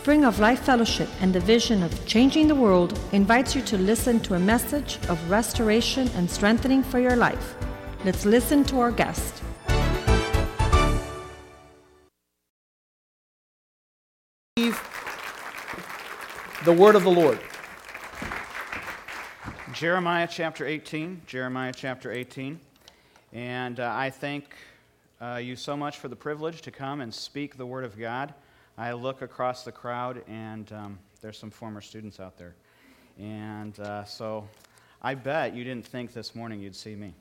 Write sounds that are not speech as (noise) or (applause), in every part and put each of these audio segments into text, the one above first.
Spring of Life Fellowship and the vision of changing the world invites you to listen to a message of restoration and strengthening for your life. Let's listen to our guest. The word of the Lord. Jeremiah chapter 18. Jeremiah chapter 18. And uh, I thank uh, you so much for the privilege to come and speak the word of God. I look across the crowd, and um, there's some former students out there. And uh, so I bet you didn't think this morning you'd see me.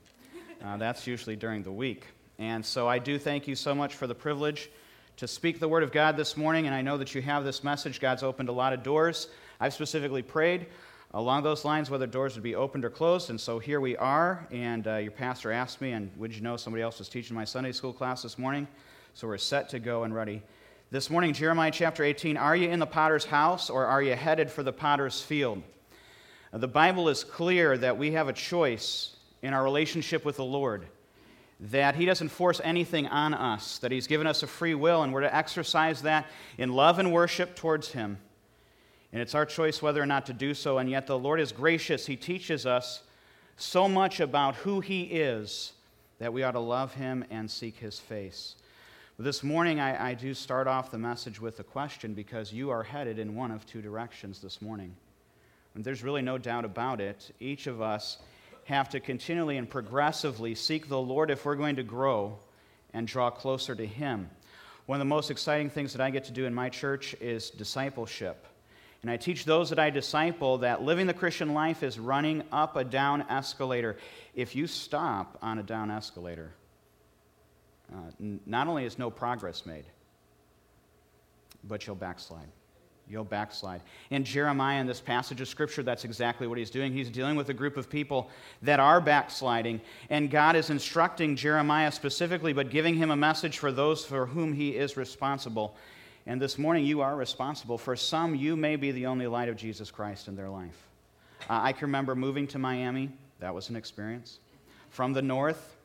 Uh, that's usually during the week. And so I do thank you so much for the privilege to speak the Word of God this morning. And I know that you have this message. God's opened a lot of doors. I've specifically prayed along those lines whether doors would be opened or closed. And so here we are. And uh, your pastor asked me, and would you know somebody else was teaching my Sunday school class this morning? So we're set to go and ready this morning, Jeremiah chapter 18 Are you in the potter's house or are you headed for the potter's field? The Bible is clear that we have a choice in our relationship with the Lord, that He doesn't force anything on us, that He's given us a free will, and we're to exercise that in love and worship towards Him. And it's our choice whether or not to do so, and yet the Lord is gracious. He teaches us so much about who He is that we ought to love Him and seek His face. This morning, I, I, do start off the message with a question because you are headed in one of two directions this morning. And there's really no doubt about it. Each of us have to continually and progressively seek the Lord if we're going to grow and draw closer to Him. One of the most exciting things that I get to do in my church is discipleship. And I teach those that I disciple that living the Christian life is running up a down escalator. If you stop on a down escalator, uh, n- not only is no progress made, but you'll backslide. You'll backslide. In Jeremiah, in this passage of Scripture, that's exactly what he's doing. He's dealing with a group of people that are backsliding, and God is instructing Jeremiah specifically, but giving him a message for those for whom he is responsible. And this morning, you are responsible. For some, you may be the only light of Jesus Christ in their life. Uh, I can remember moving to Miami. That was an experience. From the north,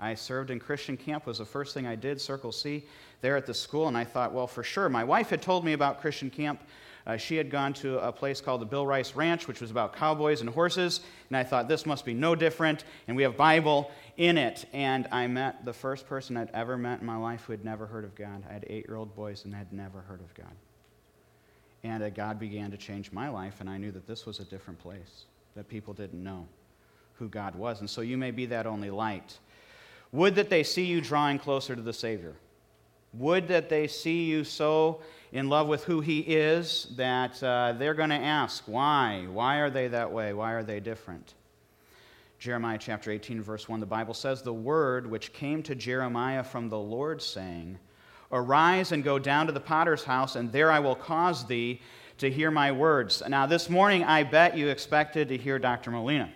I served in Christian camp was the first thing I did, Circle C, there at the school, and I thought, well, for sure. My wife had told me about Christian camp. Uh, she had gone to a place called the Bill Rice Ranch, which was about cowboys and horses, and I thought this must be no different, and we have Bible in it. And I met the first person I'd ever met in my life who had never heard of God. I had eight-year-old boys and had never heard of God. And uh, God began to change my life, and I knew that this was a different place, that people didn't know who God was. And so you may be that only light. Would that they see you drawing closer to the Savior. Would that they see you so in love with who He is that uh, they're going to ask, why? Why are they that way? Why are they different? Jeremiah chapter 18, verse 1, the Bible says, The word which came to Jeremiah from the Lord, saying, Arise and go down to the potter's house, and there I will cause thee to hear my words. Now, this morning, I bet you expected to hear Dr. Molina.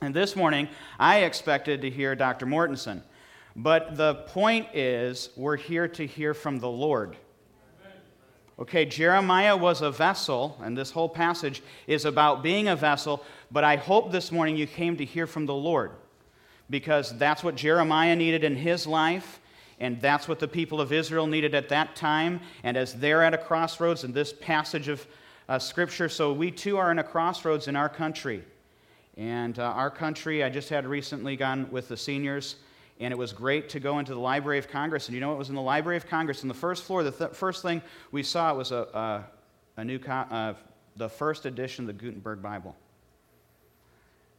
And this morning, I expected to hear Dr. Mortensen. But the point is, we're here to hear from the Lord. Okay, Jeremiah was a vessel, and this whole passage is about being a vessel, but I hope this morning you came to hear from the Lord because that's what Jeremiah needed in his life, and that's what the people of Israel needed at that time. And as they're at a crossroads in this passage of uh, Scripture, so we too are in a crossroads in our country. And uh, our country, I just had recently gone with the seniors, and it was great to go into the Library of Congress. And you know what was in the Library of Congress? On the first floor, the th- first thing we saw was a, a, a new, co- uh, the first edition of the Gutenberg Bible.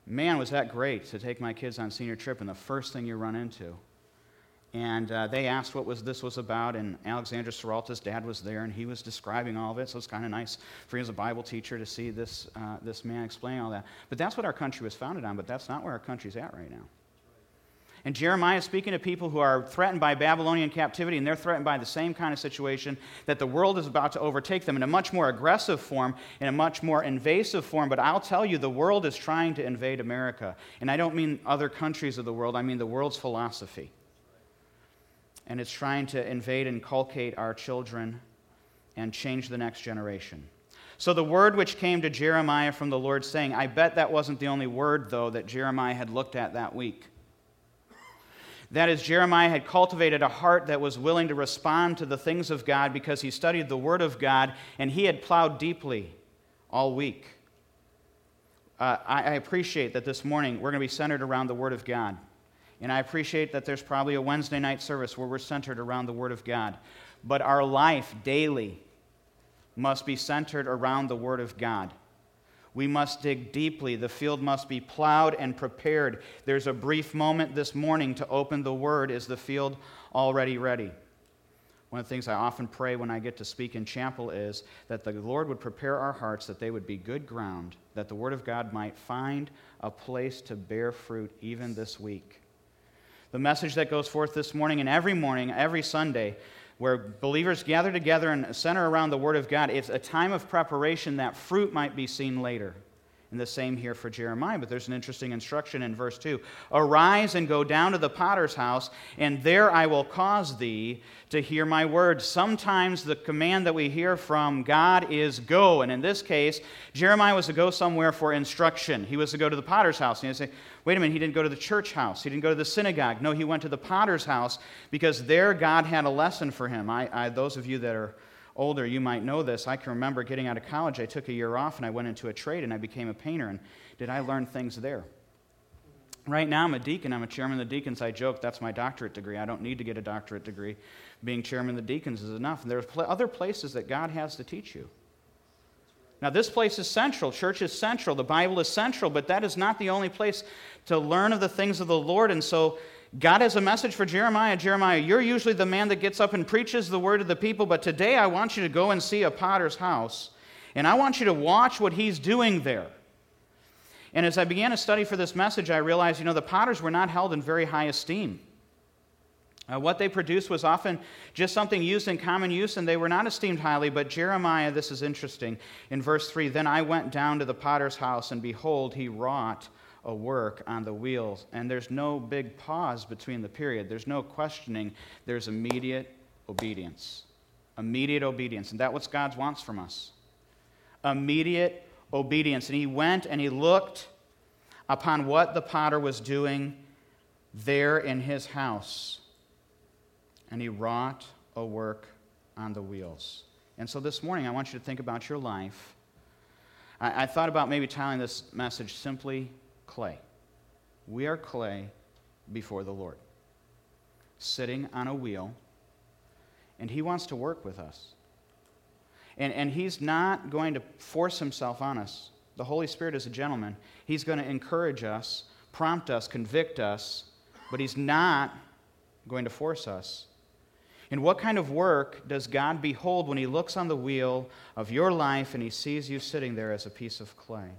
Man, was that great to take my kids on senior trip, and the first thing you run into and uh, they asked what was this was about, and Alexandra Seralta's dad was there, and he was describing all of it. So it's kind of nice for him as a Bible teacher to see this, uh, this man explain all that. But that's what our country was founded on, but that's not where our country's at right now. And Jeremiah is speaking to people who are threatened by Babylonian captivity, and they're threatened by the same kind of situation that the world is about to overtake them in a much more aggressive form, in a much more invasive form. But I'll tell you, the world is trying to invade America. And I don't mean other countries of the world, I mean the world's philosophy and it's trying to invade and inculcate our children and change the next generation. So, the word which came to Jeremiah from the Lord saying, I bet that wasn't the only word, though, that Jeremiah had looked at that week. That is, Jeremiah had cultivated a heart that was willing to respond to the things of God because he studied the Word of God and he had plowed deeply all week. Uh, I, I appreciate that this morning we're going to be centered around the Word of God. And I appreciate that there's probably a Wednesday night service where we're centered around the Word of God. But our life daily must be centered around the Word of God. We must dig deeply. The field must be plowed and prepared. There's a brief moment this morning to open the Word. Is the field already ready? One of the things I often pray when I get to speak in chapel is that the Lord would prepare our hearts that they would be good ground, that the Word of God might find a place to bear fruit even this week. The message that goes forth this morning and every morning, every Sunday, where believers gather together and center around the Word of God, it's a time of preparation that fruit might be seen later. And the same here for Jeremiah, but there's an interesting instruction in verse 2 Arise and go down to the potter's house, and there I will cause thee to hear my words. Sometimes the command that we hear from God is go. And in this case, Jeremiah was to go somewhere for instruction. He was to go to the potter's house. And you say, wait a minute, he didn't go to the church house. He didn't go to the synagogue. No, he went to the potter's house because there God had a lesson for him. I, I those of you that are older, you might know this. I can remember getting out of college, I took a year off and I went into a trade and I became a painter. And did I learn things there? Right now, I'm a deacon. I'm a chairman of the deacons. I joke that's my doctorate degree. I don't need to get a doctorate degree. Being chairman of the deacons is enough. And there's pl- other places that God has to teach you. Now, this place is central. Church is central. The Bible is central, but that is not the only place to learn of the things of the Lord. And so, God has a message for Jeremiah. Jeremiah, you're usually the man that gets up and preaches the word to the people, but today I want you to go and see a potter's house, and I want you to watch what he's doing there. And as I began to study for this message, I realized, you know, the potters were not held in very high esteem. Uh, what they produced was often just something used in common use, and they were not esteemed highly. But Jeremiah, this is interesting. In verse 3 Then I went down to the potter's house, and behold, he wrought a work on the wheels. And there's no big pause between the period, there's no questioning, there's immediate obedience. Immediate obedience. And that's what God wants from us. Immediate obedience. And he went and he looked upon what the potter was doing there in his house. And he wrought a work on the wheels. And so this morning, I want you to think about your life. I, I thought about maybe telling this message simply clay. We are clay before the Lord, sitting on a wheel, and He wants to work with us. And, and He's not going to force Himself on us. The Holy Spirit is a gentleman. He's going to encourage us, prompt us, convict us, but He's not going to force us. And what kind of work does God behold when He looks on the wheel of your life and He sees you sitting there as a piece of clay?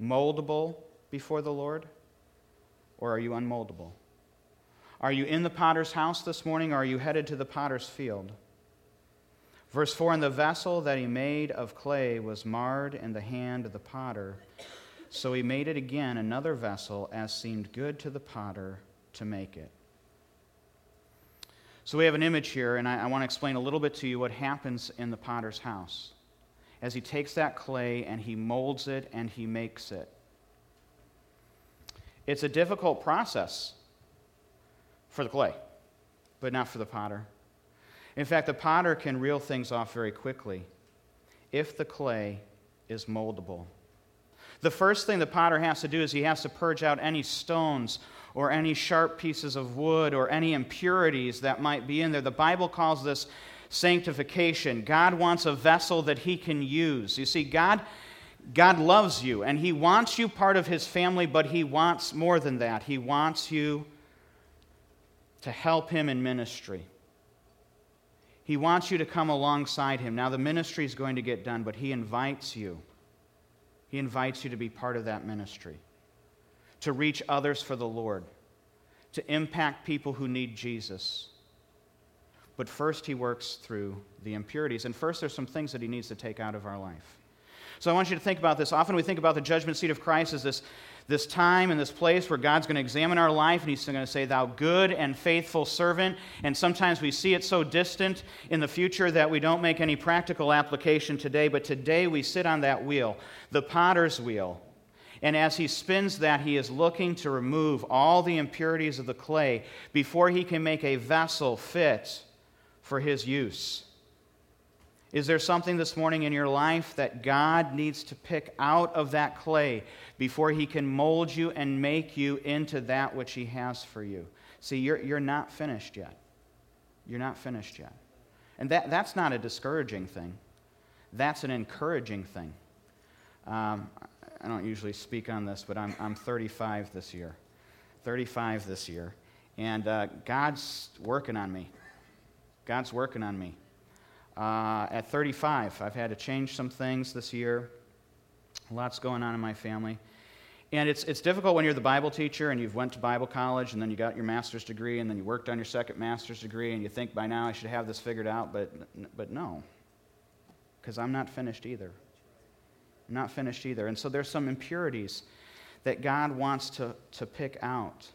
Moldable, before the Lord? Or are you unmoldable? Are you in the potter's house this morning, or are you headed to the potter's field? Verse 4 And the vessel that he made of clay was marred in the hand of the potter. So he made it again another vessel, as seemed good to the potter to make it. So we have an image here, and I, I want to explain a little bit to you what happens in the potter's house as he takes that clay and he molds it and he makes it. It's a difficult process for the clay, but not for the potter. In fact, the potter can reel things off very quickly if the clay is moldable. The first thing the potter has to do is he has to purge out any stones or any sharp pieces of wood or any impurities that might be in there. The Bible calls this sanctification. God wants a vessel that he can use. You see, God God loves you and He wants you part of His family, but He wants more than that. He wants you to help Him in ministry. He wants you to come alongside Him. Now, the ministry is going to get done, but He invites you. He invites you to be part of that ministry, to reach others for the Lord, to impact people who need Jesus. But first, He works through the impurities. And first, there's some things that He needs to take out of our life. So I want you to think about this. Often we think about the judgment seat of Christ as this, this time and this place where God's going to examine our life and He's going to say, Thou good and faithful servant. And sometimes we see it so distant in the future that we don't make any practical application today. But today we sit on that wheel, the potter's wheel. And as he spins that, he is looking to remove all the impurities of the clay before he can make a vessel fit for his use. Is there something this morning in your life that God needs to pick out of that clay before He can mold you and make you into that which He has for you? See, you're, you're not finished yet. You're not finished yet. And that, that's not a discouraging thing, that's an encouraging thing. Um, I don't usually speak on this, but I'm, I'm 35 this year. 35 this year. And uh, God's working on me. God's working on me. Uh, at 35, I've had to change some things this year. Lots going on in my family. And it's, it's difficult when you're the Bible teacher and you've went to Bible college and then you got your master's degree and then you worked on your second master's degree and you think by now I should have this figured out, but, but no, because I'm not finished either. I'm not finished either. And so there's some impurities that God wants to, to pick out.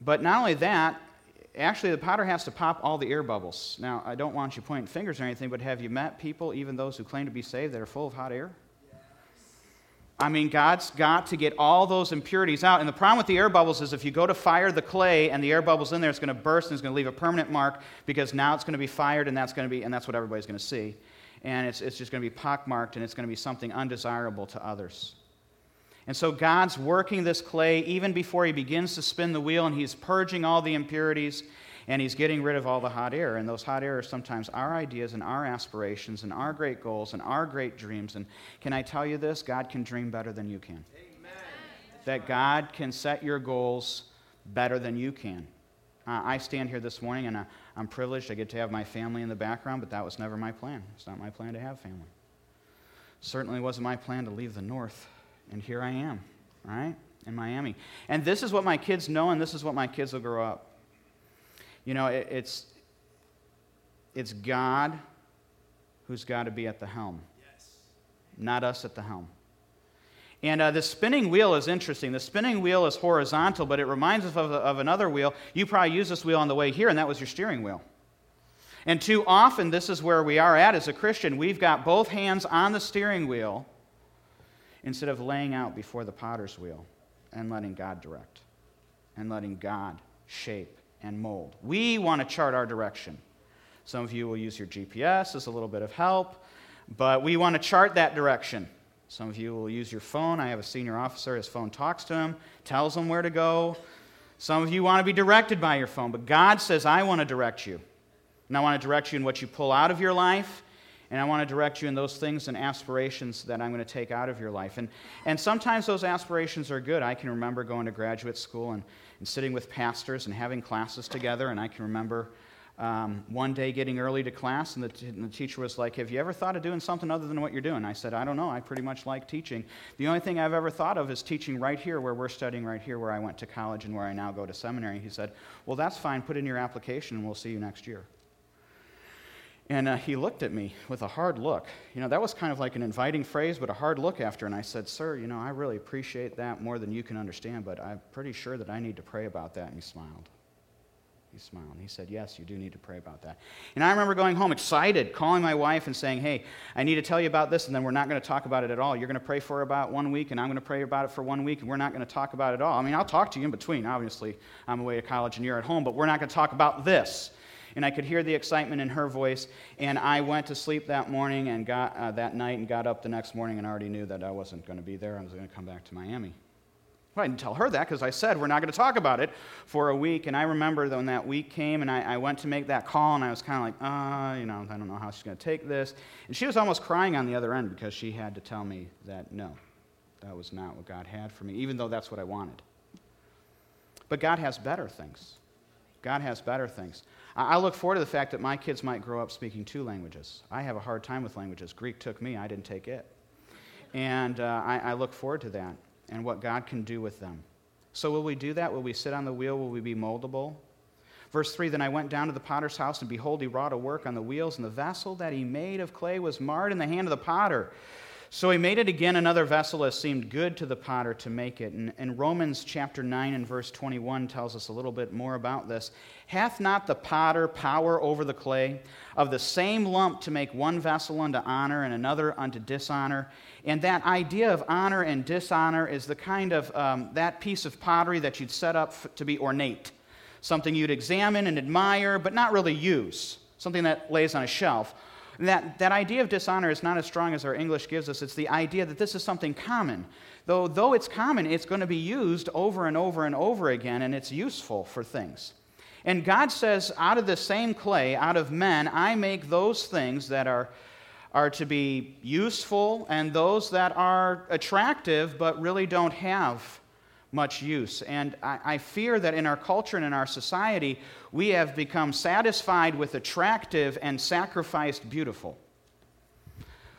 But not only that, actually, the powder has to pop all the air bubbles. Now, I don't want you pointing fingers or anything, but have you met people, even those who claim to be saved, that are full of hot air? I mean, God's got to get all those impurities out. And the problem with the air bubbles is if you go to fire the clay and the air bubbles in there, it's going to burst and it's going to leave a permanent mark because now it's going to be fired and that's going to be, and that's what everybody's going to see. And it's, it's just going to be pockmarked and it's going to be something undesirable to others. And so God's working this clay even before he begins to spin the wheel, and he's purging all the impurities and he's getting rid of all the hot air. And those hot air are sometimes our ideas and our aspirations and our great goals and our great dreams. And can I tell you this? God can dream better than you can. Amen. That God can set your goals better than you can. Uh, I stand here this morning and I, I'm privileged. I get to have my family in the background, but that was never my plan. It's not my plan to have family. Certainly wasn't my plan to leave the North and here I am, right, in Miami. And this is what my kids know, and this is what my kids will grow up. You know, it, it's, it's God who's got to be at the helm, yes. not us at the helm. And uh, the spinning wheel is interesting. The spinning wheel is horizontal, but it reminds us of, of another wheel. You probably used this wheel on the way here, and that was your steering wheel. And too often, this is where we are at as a Christian. We've got both hands on the steering wheel, instead of laying out before the potter's wheel and letting God direct and letting God shape and mold. We want to chart our direction. Some of you will use your GPS as a little bit of help, but we want to chart that direction. Some of you will use your phone. I have a senior officer, his phone talks to him, tells him where to go. Some of you want to be directed by your phone, but God says, I want to direct you. And I want to direct you in what you pull out of your life and I want to direct you in those things and aspirations that I'm going to take out of your life. And, and sometimes those aspirations are good. I can remember going to graduate school and, and sitting with pastors and having classes together. And I can remember um, one day getting early to class, and the, t- and the, teacher was like, Have you ever thought of doing something other than what you're doing? I said, I don't know. I pretty much like teaching. The only thing I've ever thought of is teaching right here, where we're studying right here, where I went to college and where I now go to seminary. He said, Well, that's fine. Put in your application, and we'll see you next year. And uh, he looked at me with a hard look. You know, that was kind of like an inviting phrase, but a hard look after. And I said, Sir, you know, I really appreciate that more than you can understand, but I'm pretty sure that I need to pray about that. And he smiled. He smiled. And he said, Yes, you do need to pray about that. And I remember going home excited, calling my wife and saying, Hey, I need to tell you about this, and then we're not going to talk about it at all. You're going to pray for about one week, and I'm going to pray about it for one week, and we're not going to talk about it at all. I mean, I'll talk to you in between. Obviously, I'm away to college and you're at home, but we're not going to talk about this and I could hear the excitement in her voice. And I went to sleep that morning and got uh, that night and got up the next morning and already knew that I wasn't going to be there. I was going to come back to Miami. Well, I didn't tell her that because I said we're not going to talk about it for a week. And I remember when that week came and I, I went to make that call and I was kind of like, uh, you know, I don't know how she's going to take this. And she was almost crying on the other end because she had to tell me that no, that was not what God had for me, even though that's what I wanted. But God has better things. God has better things. I look forward to the fact that my kids might grow up speaking two languages. I have a hard time with languages. Greek took me, I didn't take it. And uh, I, I look forward to that and what God can do with them. So, will we do that? Will we sit on the wheel? Will we be moldable? Verse 3 Then I went down to the potter's house, and behold, he wrought a work on the wheels, and the vessel that he made of clay was marred in the hand of the potter. So he made it again another vessel as seemed good to the potter to make it. And, and, Romans chapter 9 and verse 21 tells us a little bit more about this. Hath not the potter power over the clay, of the same lump to make one vessel unto honor and another unto dishonor? And that idea of honor and dishonor is the kind of um, that piece of pottery that you'd set up to be ornate, something you'd examine and admire, but not really use, something that lays on a shelf. That, that idea of dishonor is not as strong as our English gives us. It's the idea that this is something common. Though, though it's common, it's going to be used over and over and over again, and it's useful for things. And God says, out of the same clay, out of men, I make those things that are, are to be useful and those that are attractive but really don't have much use. And I, I, fear that in our culture and in our society, we have become satisfied with attractive and sacrificed beautiful.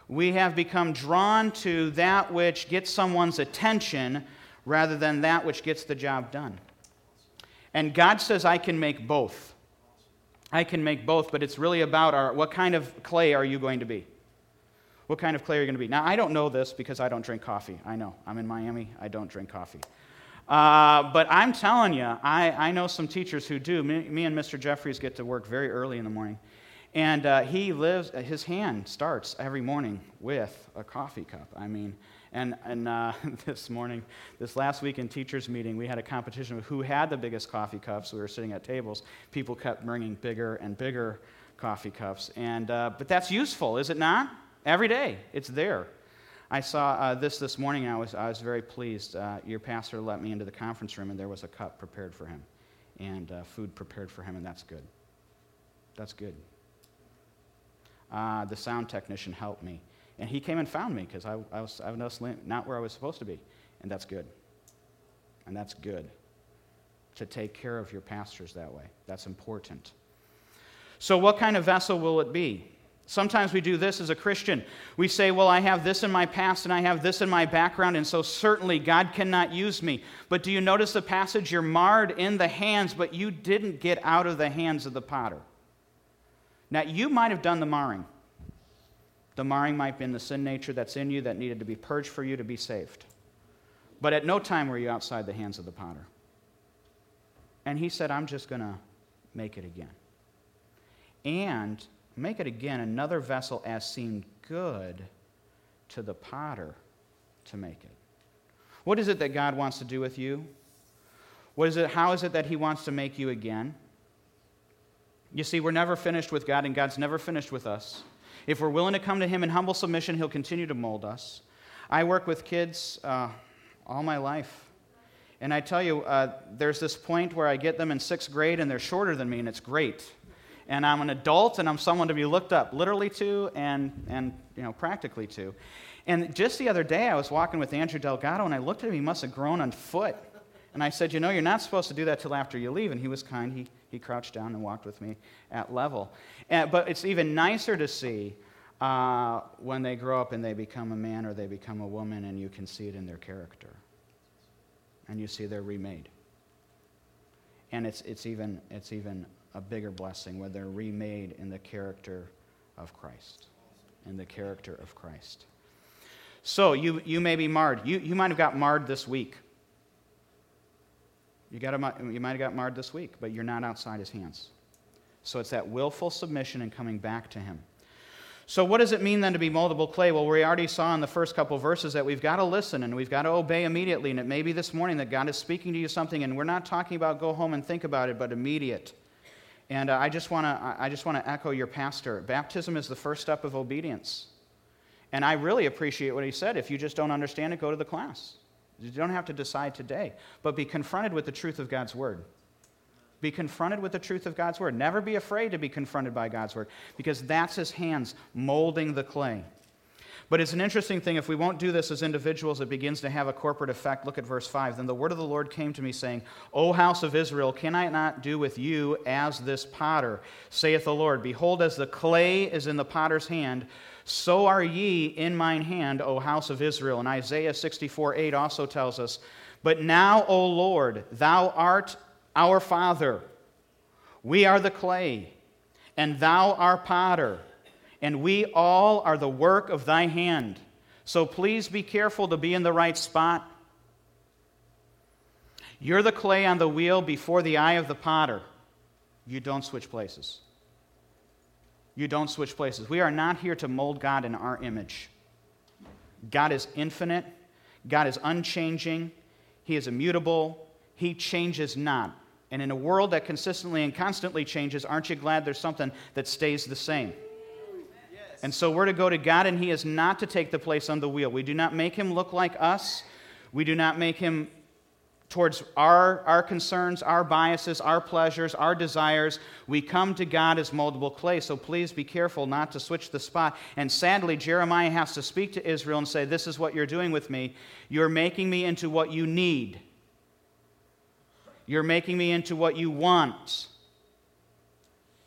We have become drawn to that which gets someone's attention rather than that which gets the job done. And God says, I can make both. I can make both, but it's really about our, what kind of clay are you going to be? What kind of clay are you going to be? Now, I don't know this because I don't drink coffee. I know. I'm in Miami. I don't drink coffee. Uh, but I'm telling you, I, I know some teachers who do. Me, me, and Mr. Jeffries get to work very early in the morning. And uh, he lives, his hand starts every morning with a coffee cup. I mean, and, and uh, (laughs) this morning, this last week in teachers' meeting, we had a competition of who had the biggest coffee cups. We were sitting at tables. People kept bringing bigger and bigger coffee cups. And, uh, but that's useful, is it not? Every day, it's there. I saw uh, this this morning, and I was, I was very pleased. Uh, your pastor let me into the conference room, and there was a cup prepared for him and uh, food prepared for him, and that's good. That's good. Uh, the sound technician helped me, and he came and found me because I, I, was, I was not where I was supposed to be, and that's good. And that's good to take care of your pastors that way. That's important. So, what kind of vessel will it be? Sometimes we do this as a Christian. We say, Well, I have this in my past and I have this in my background, and so certainly God cannot use me. But do you notice the passage? You're marred in the hands, but you didn't get out of the hands of the potter. Now, you might have done the marring. The marring might have been the sin nature that's in you that needed to be purged for you to be saved. But at no time were you outside the hands of the potter. And he said, I'm just going to make it again. And make it again another vessel as seemed good to the potter to make it. What is it that God wants to do with you? What is it, how is it that He wants to make you again? You see, we're never finished with God, and God's never finished with us. If we're willing to come to Him in humble submission, He'll continue to mold us. I work with kids uh, all my life. And I tell you, uh, there's this point where I get them in sixth grade and they're shorter than me, and it's great and I'm an adult and I'm someone to be looked up literally to and, and you know, practically to. And just the other day, I was walking with Andrew Delgado and I looked at him, he must have grown on foot. And I said, You know, you're not supposed to do that till after you leave. And he was kind. He, he crouched down and walked with me at level. And, but it's even nicer to see uh, when they grow up and they become a man or they become a woman, and you can see it in their character. And you see they're remade. And it's, it's, even, it's even a bigger blessing when they're remade in the character of Christ. In the character of Christ. So you, you may be marred. You, you might have got marred this week. You, got a, you might have got marred this week, but you're not outside his hands. So it's that willful submission and coming back to him. So, what does it mean then to be moldable clay? Well, we already saw in the first couple verses that we've got to listen and we've got to obey immediately. And it may be this morning that God is speaking to you something, and we're not talking about go home and think about it, but immediate. And uh, I just want to I just want to echo your pastor. Baptism is the first step of obedience. And I really appreciate what he said. If you just don't understand it, go to the class. You don't have to decide today, but be confronted with the truth of God's word. Be confronted with the truth of God's word. Never be afraid to be confronted by God's word because that's his hands molding the clay. But it's an interesting thing. If we won't do this as individuals, it begins to have a corporate effect. Look at verse 5. Then the word of the Lord came to me, saying, O house of Israel, can I not do with you as this potter? saith the Lord. Behold, as the clay is in the potter's hand, so are ye in mine hand, O house of Israel. And Isaiah 64 8 also tells us, But now, O Lord, thou art our Father. We are the clay, and thou art potter and we all are the work of thy hand. So please be careful to be in the right spot. You're the clay on the wheel before the eye of the potter. You don't switch places. You don't switch places. We are not here to mold God in our image. God is infinite, God is unchanging, He is immutable, He changes not. And in a world that consistently and constantly changes, aren't you glad there's something that stays the same? And so we're to go to God, and He is not to take the place on the wheel. We do not make Him look like us. We do not make Him towards our, our concerns, our biases, our pleasures, our desires. We come to God as moldable clay. So please be careful not to switch the spot. And sadly, Jeremiah has to speak to Israel and say, This is what you're doing with me. You're making me into what you need, you're making me into what you want,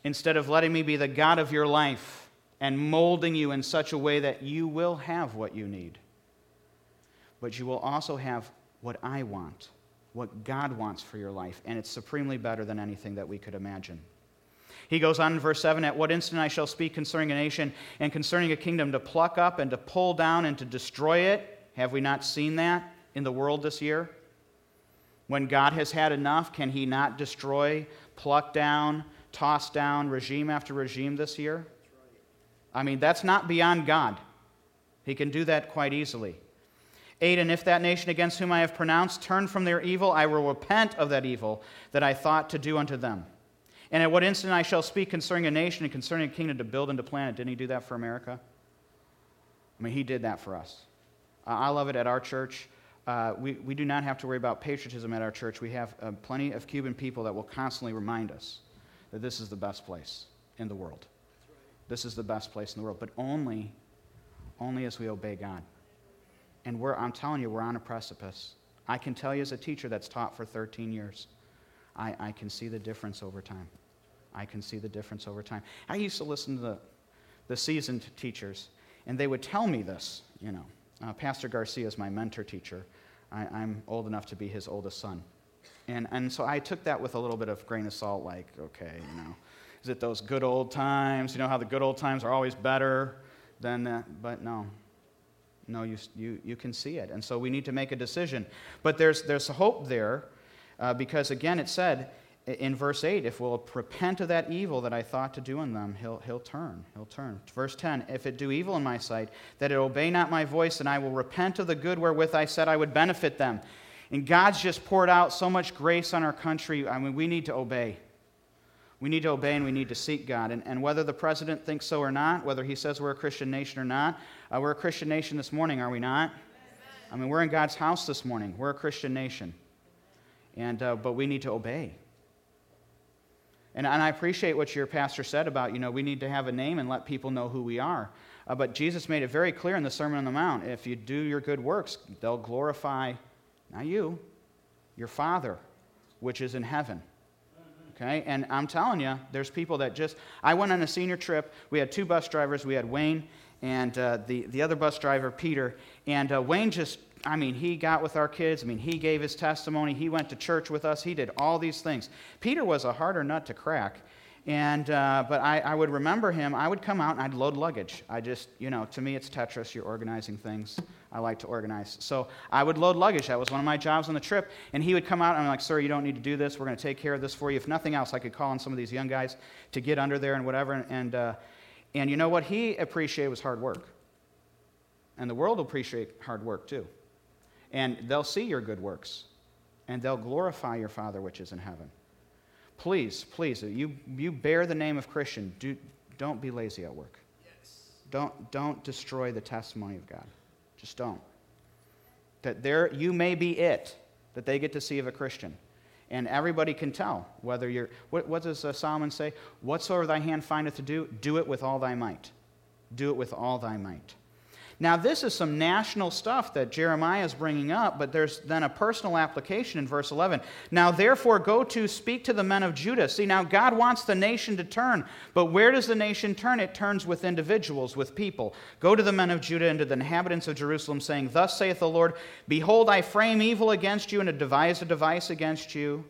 instead of letting me be the God of your life and molding you in such a way that you will have what you need. But you will also have what I want what God wants for your life, and it's supremely better than anything that we could imagine. He goes on in verse 7 At what instant I shall speak concerning a nation and concerning a kingdom to pluck up and to pull down and to destroy it. Have we not seen that in the world this year? When God has had enough, can He not destroy, pluck down, toss down regime after regime this year? I mean, that's not beyond God. He can do that quite easily. 8 And if that nation against whom I have pronounced turn from their evil, I will repent of that evil that I thought to do unto them. And at what instant I shall speak concerning a nation and concerning a kingdom to build and to plant. Didn't he do that for America? I mean, he did that for us. I love it at our church. Uh, we, we do not have to worry about patriotism at our church. We have uh, plenty of Cuban people that will constantly remind us that this is the best place in the world. This is the best place in the world, but only, only as we obey God. And we're, I'm telling you, we're on a precipice. I can tell you as a teacher that's taught for 13 years, I, I can see the difference over time. I can see the difference over time. I used to listen to the, the seasoned teachers, and they would tell me this, you know. Uh, Pastor Garcia is my mentor teacher. I, I'm old enough to be his oldest son. And, and so I took that with a little bit of grain of salt, like, okay, you know, is it those good old times? You know how the good old times are always better than that? But no, no, you, you, you can see it. And so we need to make a decision. But there's, there's hope there uh, because, again, it said in verse 8, if we'll repent of that evil that I thought to do in them, he'll, he'll turn. He'll turn. Verse 10, if it do evil in my sight, that it obey not my voice, and I will repent of the good wherewith I said I would benefit them. And God's just poured out so much grace on our country. I mean, we need to obey. We need to obey and we need to seek God. And, and whether the president thinks so or not, whether he says we're a Christian nation or not, uh, we're a Christian nation this morning, are we not? I mean, we're in God's house this morning. We're a Christian nation. And, uh, but we need to obey. And, and I appreciate what your pastor said about, you know, we need to have a name and let people know who we are. Uh, but Jesus made it very clear in the Sermon on the Mount if you do your good works, they'll glorify, not you, your Father, which is in heaven. Okay? And I'm telling you, there's people that just. I went on a senior trip. We had two bus drivers. We had Wayne and uh, the, the other bus driver, Peter. And uh, Wayne just, I mean, he got with our kids. I mean, he gave his testimony. He went to church with us. He did all these things. Peter was a harder nut to crack. And, uh, but I, I would remember him. I would come out and I'd load luggage. I just, you know, to me it's Tetris. You're organizing things. I like to organize. So I would load luggage. That was one of my jobs on the trip. And he would come out and I'm like, sir, you don't need to do this. We're going to take care of this for you. If nothing else, I could call on some of these young guys to get under there and whatever. And, uh, and you know what he appreciated was hard work. And the world will appreciate hard work too. And they'll see your good works. And they'll glorify your Father which is in heaven. Please, please, you, you bear the name of Christian. Do, don't be lazy at work. Yes. Don't, don't destroy the testimony of God. Just don't. That there, you may be it that they get to see of a Christian. And everybody can tell whether you're, what, what does uh, Solomon say? Whatsoever thy hand findeth to do, do it with all thy might. Do it with all thy might. Now, this is some national stuff that Jeremiah is bringing up, but there's then a personal application in verse 11. Now, therefore, go to speak to the men of Judah. See, now God wants the nation to turn, but where does the nation turn? It turns with individuals, with people. Go to the men of Judah and to the inhabitants of Jerusalem, saying, Thus saith the Lord, Behold, I frame evil against you and devise a device against you.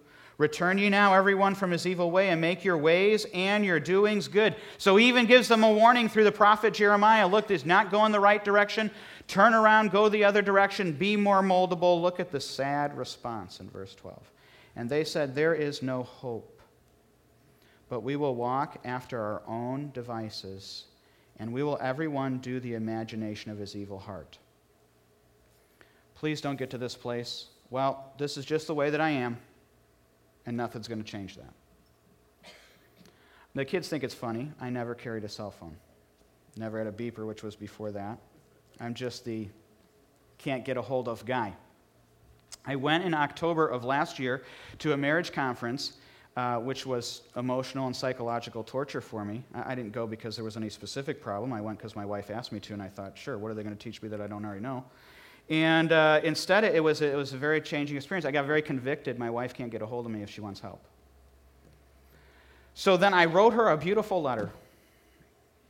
Return ye now, everyone, from his evil way, and make your ways and your doings good. So he even gives them a warning through the prophet Jeremiah look, this not going the right direction. Turn around, go the other direction, be more moldable. Look at the sad response in verse 12. And they said, There is no hope, but we will walk after our own devices, and we will everyone do the imagination of his evil heart. Please don't get to this place. Well, this is just the way that I am and nothing's going to change that. The kids think it's funny. I never carried a cell phone, never had a beeper, which was before that. I'm just the can't get a hold of guy. I went in October of last year to a marriage conference, uh, which was emotional and psychological torture for me. I, I, didn't go because there was any specific problem. I went because my wife asked me to, and I thought, sure, what are they going to teach me that I don't already know? And uh, instead, it was, it was a very changing experience. I got very convicted. My wife can't get a hold of me if she wants help. So then I wrote her a beautiful letter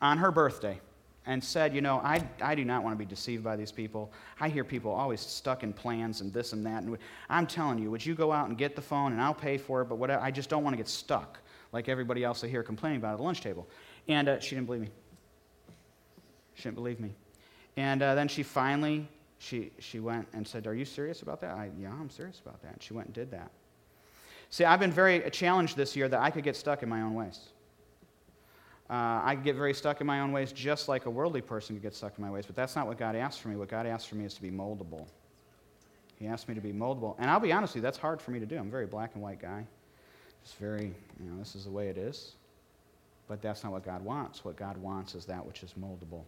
on her birthday and said, You know, I, I do not want to be deceived by these people. I hear people always stuck in plans and this and that. And I'm telling you, would you go out and get the phone and I'll pay for it, but whatever, I just don't want to get stuck like everybody else I hear complaining about at the lunch table. And uh, she didn't believe me. She didn't believe me. And uh, then she finally she, she went and said, Are you serious about that? I, yeah, I'm serious about that. And she went and did that. See, I've been very challenged this year that I could get stuck in my own ways. Uh, I could get very stuck in my own ways just like a worldly person could get stuck in my ways, but that's not what God asked for me. What God asked for me is to be moldable. He asked me to be moldable. And I'll be honest with you, that's hard for me to do. I'm a very black and white guy. It's very, you know, this is the way it is. But that's not what God wants. What God wants is that which is moldable.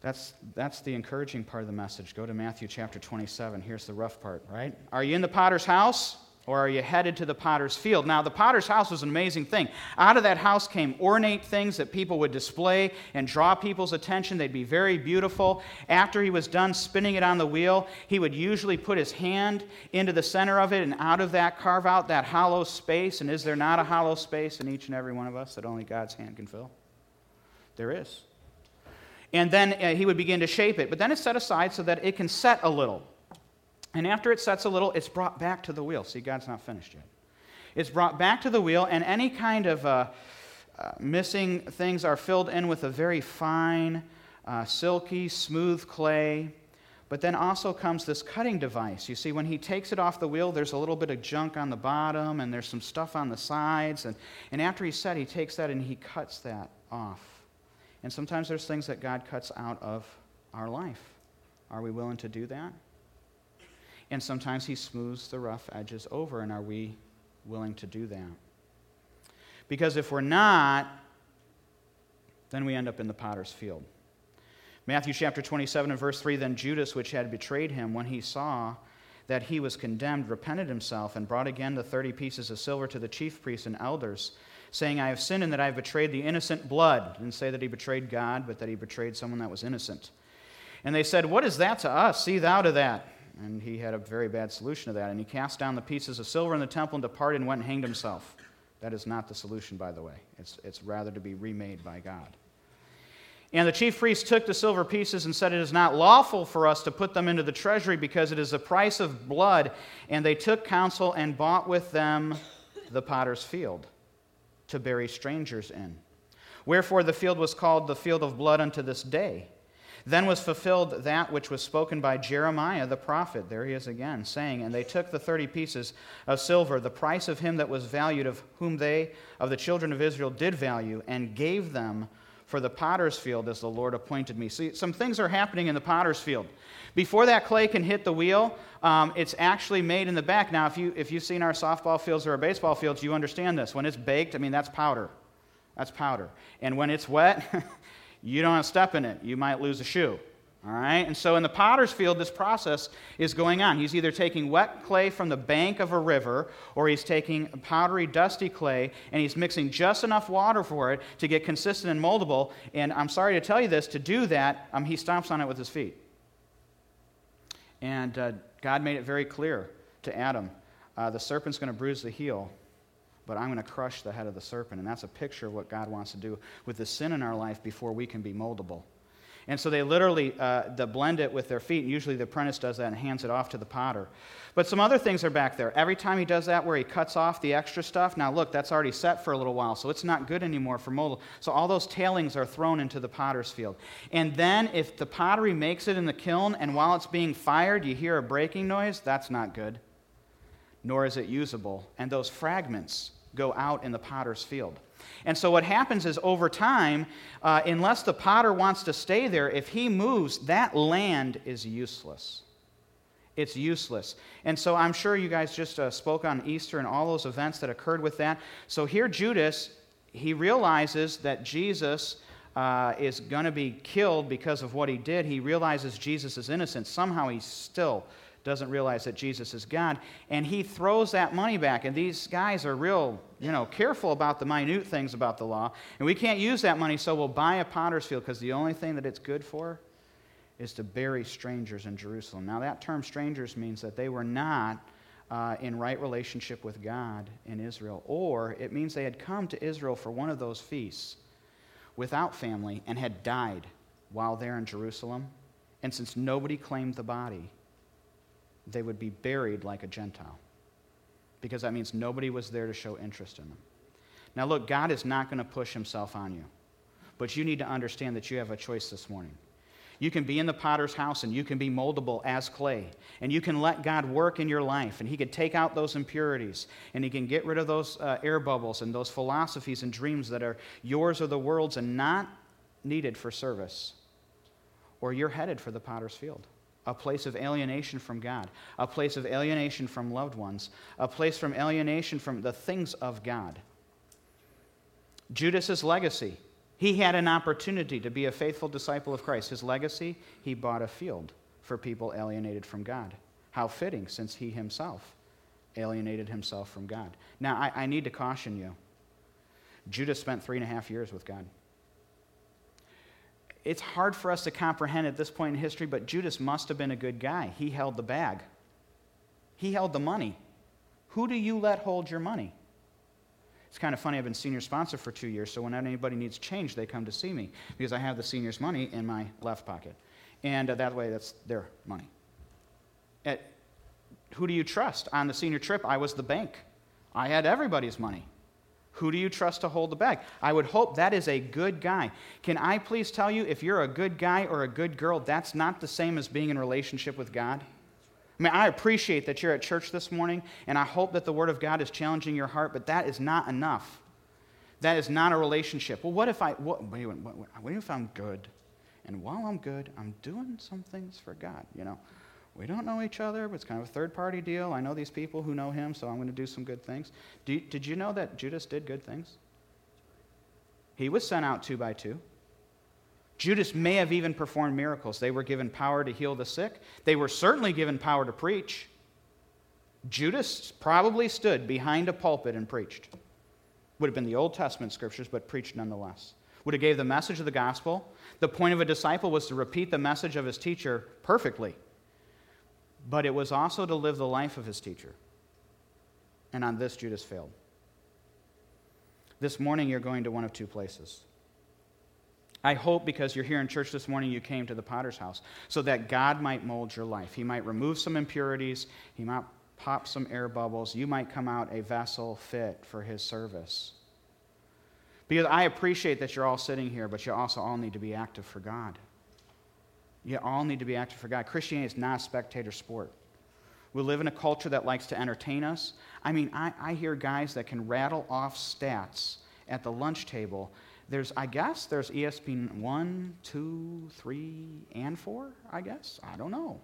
That's, that's the encouraging part of the message. Go to Matthew chapter 27. Here's the rough part, right? Are you in the potter's house or are you headed to the potter's field? Now, the potter's house was an amazing thing. Out of that house came ornate things that people would display and draw people's attention. They'd be very beautiful. After he was done spinning it on the wheel, he would usually put his hand into the center of it and out of that carve out that hollow space. And is there not a hollow space in each and every one of us that only God's hand can fill? There is. And then uh, he would begin to shape it. But then it's set aside so that it can set a little. And after it sets a little, it's brought back to the wheel. See, God's not finished yet. It's brought back to the wheel, and any kind of uh, uh, missing things are filled in with a very fine, uh, silky, smooth clay. But then also comes this cutting device. You see, when he takes it off the wheel, there's a little bit of junk on the bottom, and there's some stuff on the sides. And, and after he's set, he takes that and he cuts that off. And sometimes there's things that God cuts out of our life. Are we willing to do that? And sometimes He smooths the rough edges over, and are we willing to do that? Because if we're not, then we end up in the potter's field. Matthew chapter 27 and verse 3 Then Judas, which had betrayed him, when he saw that he was condemned, repented himself and brought again the 30 pieces of silver to the chief priests and elders saying, I have sinned in that I have betrayed the innocent blood. Didn't say that he betrayed God, but that he betrayed someone that was innocent. And they said, What is that to us? See thou to that. And he had a very bad solution to that. And he cast down the pieces of silver in the temple and departed and went and hanged himself. That is not the solution, by the way. It's, it's rather to be remade by God. And the chief priests took the silver pieces and said, It is not lawful for us to put them into the treasury because it is the price of blood. And they took counsel and bought with them the potter's field to bury strangers in. Wherefore the field was called the field of blood unto this day. Then was fulfilled that which was spoken by Jeremiah the prophet. There he is again, saying, And they took the thirty pieces of silver, the price of him that was valued, of whom they, of the children of Israel, did value, and gave them for the potter's field as the Lord appointed me. See, some things are happening in the potter's field. Before that clay can hit the wheel, um, it's actually made in the back. Now, if, you, if you've seen our softball fields or our baseball fields, you understand this. When it's baked, I mean, that's powder. That's powder. And when it's wet, (laughs) you don't step in it. You might lose a shoe. All right? And so in the potter's field, this process is going on. He's either taking wet clay from the bank of a river, or he's taking powdery, dusty clay, and he's mixing just enough water for it to get consistent and moldable. And I'm sorry to tell you this, to do that, um, he stomps on it with his feet. And uh, God made it very clear to Adam uh, the serpent's going to bruise the heel, but I'm going to crush the head of the serpent. And that's a picture of what God wants to do with the sin in our life before we can be moldable. And so they literally uh, blend it with their feet. And usually the apprentice does that and hands it off to the potter. But some other things are back there. Every time he does that, where he cuts off the extra stuff, now look, that's already set for a little while, so it's not good anymore for mold. So all those tailings are thrown into the potter's field. And then if the pottery makes it in the kiln, and while it's being fired, you hear a breaking noise, that's not good. Nor is it usable. And those fragments go out in the potter's field. And so what happens is over time, uh, unless the potter wants to stay there, if he moves, that land is useless it's useless. And so I'm sure you guys just uh, spoke on Easter and all those events that occurred with that. So here, Judas, he realizes that Jesus uh, is going to be killed because of what he did. He realizes Jesus is innocent. Somehow he still doesn't realize that Jesus is God. And he throws that money back. And these guys are real, you know, careful about the minute things about the law. And we can't use that money, so we'll buy a potter's field because the only thing that it's good for is to bury strangers in Jerusalem. Now, that term strangers means that they were not uh, in right relationship with God in Israel, or it means they had come to Israel for one of those feasts without family and had died while there in Jerusalem. And since nobody claimed the body, they would be buried like a Gentile, because that means nobody was there to show interest in them. Now, look, God is not going to push himself on you, but you need to understand that you have a choice this morning. You can be in the potter's house and you can be moldable as clay. And you can let God work in your life. And He can take out those impurities. And He can get rid of those uh, air bubbles and those philosophies and dreams that are yours or the world's and not needed for service. Or you're headed for the potter's field a place of alienation from God, a place of alienation from loved ones, a place from alienation from the things of God. Judas's legacy he had an opportunity to be a faithful disciple of Christ. His legacy, he bought a field for people alienated from God. How fitting, since he himself alienated himself from God. Now, I, I need to caution you Judas spent three and a half years with God. It's hard for us to comprehend at this point in history, but Judas must have been a good guy. He held the bag, he held the money. Who do you let hold your money? It's kind of funny, I've been senior sponsor for two years, so when anybody needs change, they come to see me because I have the senior's money in my left pocket. And uh, that way, that's their money. At, who do you trust? On the senior trip, I was the bank. I had everybody's money. Who do you trust to hold the bag? I would hope that is a good guy. Can I please tell you, if you're a good guy or a good girl, that's not the same as being in relationship with God? I mean, I appreciate that you're at church this morning, and I hope that the Word of God is challenging your heart, but that is not enough. That is not a relationship. Well, what if I, what, what, what, what if I'm good? And while I'm good, I'm doing some things for God, you know? We don't know each other, but it's kind of a third party deal. I know these people who know him, so I'm going to do some good things. You, did you know that Judas did good things? He was sent out two by two. Judas may have even performed miracles. They were given power to heal the sick, they were certainly given power to preach. Judas probably stood behind a pulpit and preached. Would have been the Old Testament scriptures, but preached nonetheless. Would have gave the message of the gospel. The point of a disciple was to repeat the message of his teacher perfectly. But it was also to live the life of his teacher. And on this, Judas failed. This morning, you're going to one of two places. I hope because you're here in church this morning, you came to the potter's house so that God might mold your life. He might remove some impurities, He might pop some air bubbles. You might come out a vessel fit for His service. Because I appreciate that you're all sitting here, but you also all need to be active for God. You all need to be active for God. Christianity is not a spectator sport. We live in a culture that likes to entertain us. I mean, I, I hear guys that can rattle off stats at the lunch table there's, I guess, there's ESPN 1, 2, 3, and 4, I guess. I don't know.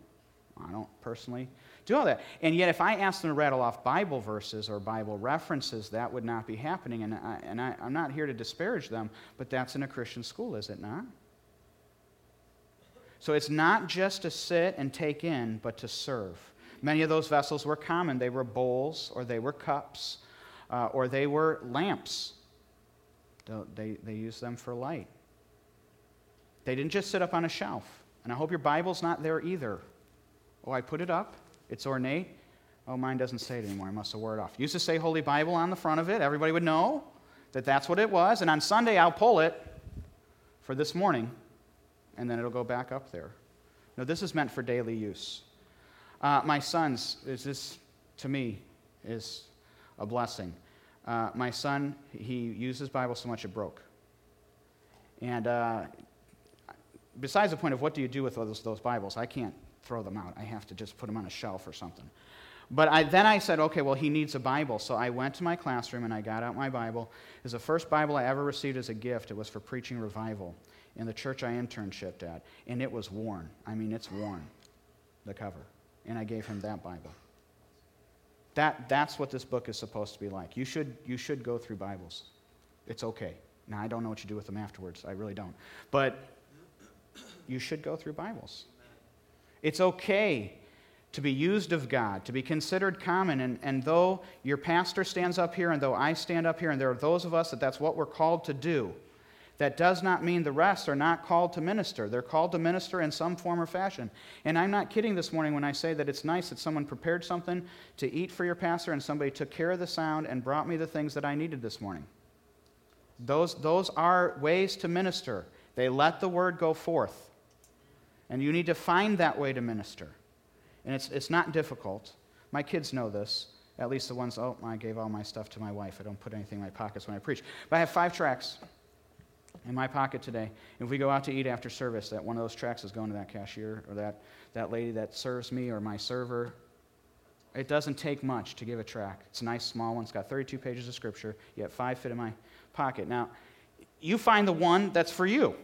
I don't personally do all that. And yet, if I asked them to rattle off Bible verses or Bible references, that would not be happening. And, I, and I, I'm not here to disparage them, but that's in a Christian school, is it not? So it's not just to sit and take in, but to serve. Many of those vessels were common. They were bowls, or they were cups, uh, or they were lamps they, they use them for light. They didn't just sit up on a shelf. And I hope your Bible's not there either. Oh, I put it up. It's ornate. Oh, mine doesn't say it anymore. I must have wore it off. Used to say Holy Bible on the front of it. Everybody would know that that's what it was. And on Sunday, I'll pull it for this morning. And then it'll go back up there. No, this is meant for daily use. Uh, my sons, is this to me is a blessing. Uh, my son, he used his Bible so much it broke. And uh, besides the point of what do you do with those, those Bibles, I can't throw them out. I have to just put them on a shelf or something. But I, then I said, okay, well, he needs a Bible. So I went to my classroom and I got out my Bible. It was the first Bible I ever received as a gift. It was for preaching revival in the church I internshiped at. And it was worn. I mean, it's worn, the cover. And I gave him that Bible. That, that's what this book is supposed to be like. You should, you should go through Bibles. It's okay. Now, I don't know what you do with them afterwards. I really don't. But you should go through Bibles. It's okay to be used of God, to be considered common. And, and though your pastor stands up here and though I stand up here, and there are those of us that that's what we're called to do, that does not mean the rest are not called to minister. They're called to minister in some form or fashion. And I'm not kidding this morning when I say that it's nice that someone prepared something to eat for your pastor and somebody took care of the sound and brought me the things that I needed this morning. Those, those are ways to minister. They let the word go forth. And you need to find that way to minister. And it's, it's not difficult. My kids know this, at least the ones, oh, I gave all my stuff to my wife. I don't put anything in my pockets when I preach. But I have five tracts in my pocket today. If we go out to eat after service, that one of those tracts is going to that cashier or that, that lady that serves me or my server. It doesn't take much to give a track. It's a nice small one. It's got 32 pages of scripture. Yet five fit in my pocket. Now, you find the one that's for you.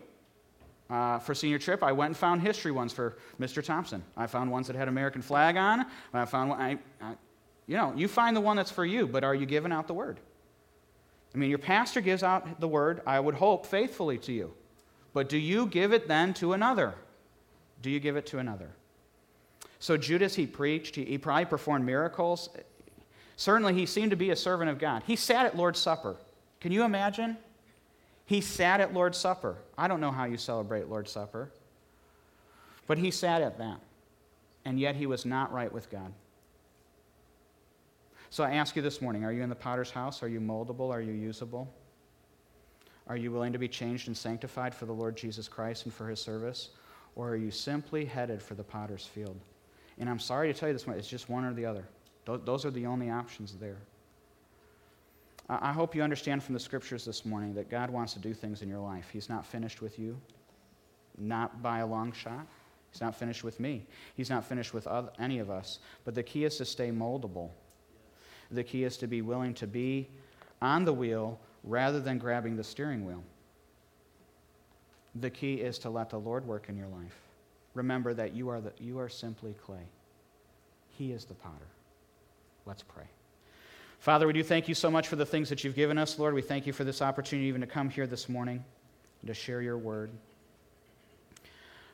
Uh, for senior trip, I went and found history ones for Mr. Thompson. I found ones that had American flag on. I found one, I, I, you know, you find the one that's for you, but are you giving out the word? I mean, your pastor gives out the word, I would hope, faithfully to you. But do you give it then to another? Do you give it to another? So, Judas, he preached, he, probably performed miracles. Certainly, he seemed to be a servant of God. He sat at Lord's Supper. Can you imagine? He sat at Lord's Supper. I don't know how you celebrate Lord's Supper, but he sat at that. And yet, he was not right with God. So I ask you this morning are you in the potter's house? Are you moldable? Are you usable? Are you willing to be changed and sanctified for the Lord Jesus Christ and for his service? Or are you simply headed for the potter's field? And I'm sorry to tell you this morning, it's just one or the other. Those are the only options there. I hope you understand from the scriptures this morning that God wants to do things in your life. He's not finished with you, not by a long shot. He's not finished with me. He's not finished with any of us. But the key is to stay moldable the key is to be willing to be on the wheel rather than grabbing the steering wheel. The key is to let the Lord work in your life. Remember that you are, the, you are simply clay, He is the potter. Let's pray. Father, we do thank you so much for the things that you've given us, Lord. We thank you for this opportunity even to come here this morning and to share your word.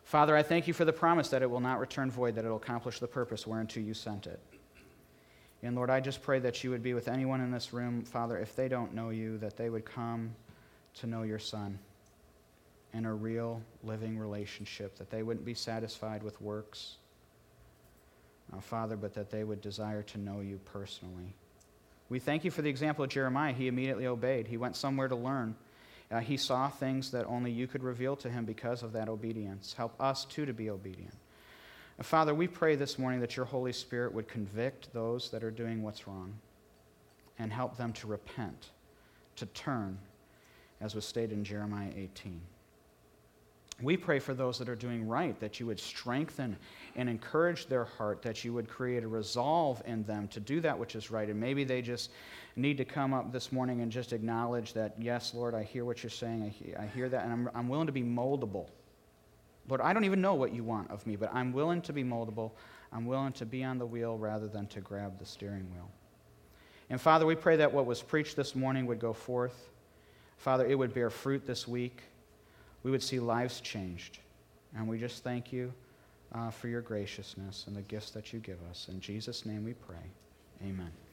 Father, I thank you for the promise that it will not return void, that it will accomplish the purpose whereunto you sent it. And Lord, I just pray that you would be with anyone in this room, Father, if they don't know you, that they would come to know your Son in a real, living relationship, that they wouldn't be satisfied with works, uh, Father, but that they would desire to know you personally. We thank you for the example of Jeremiah. He immediately obeyed, he went somewhere to learn. Uh, he saw things that only you could reveal to him because of that obedience. Help us, too, to be obedient. Father, we pray this morning that your Holy Spirit would convict those that are doing what's wrong and help them to repent, to turn, as was stated in Jeremiah 18. We pray for those that are doing right, that you would strengthen and encourage their heart, that you would create a resolve in them to do that which is right. And maybe they just need to come up this morning and just acknowledge that, yes, Lord, I hear what you're saying. I hear, I hear that, and I'm, I'm willing to be moldable Lord, I don't even know what you want of me, but I'm willing to be moldable. I'm willing to be on the wheel rather than to grab the steering wheel. And Father, we pray that what was preached this morning would go forth. Father, it would bear fruit this week. We would see lives changed. And we just thank you uh, for your graciousness and the gifts that you give us. In Jesus' name we pray. Amen.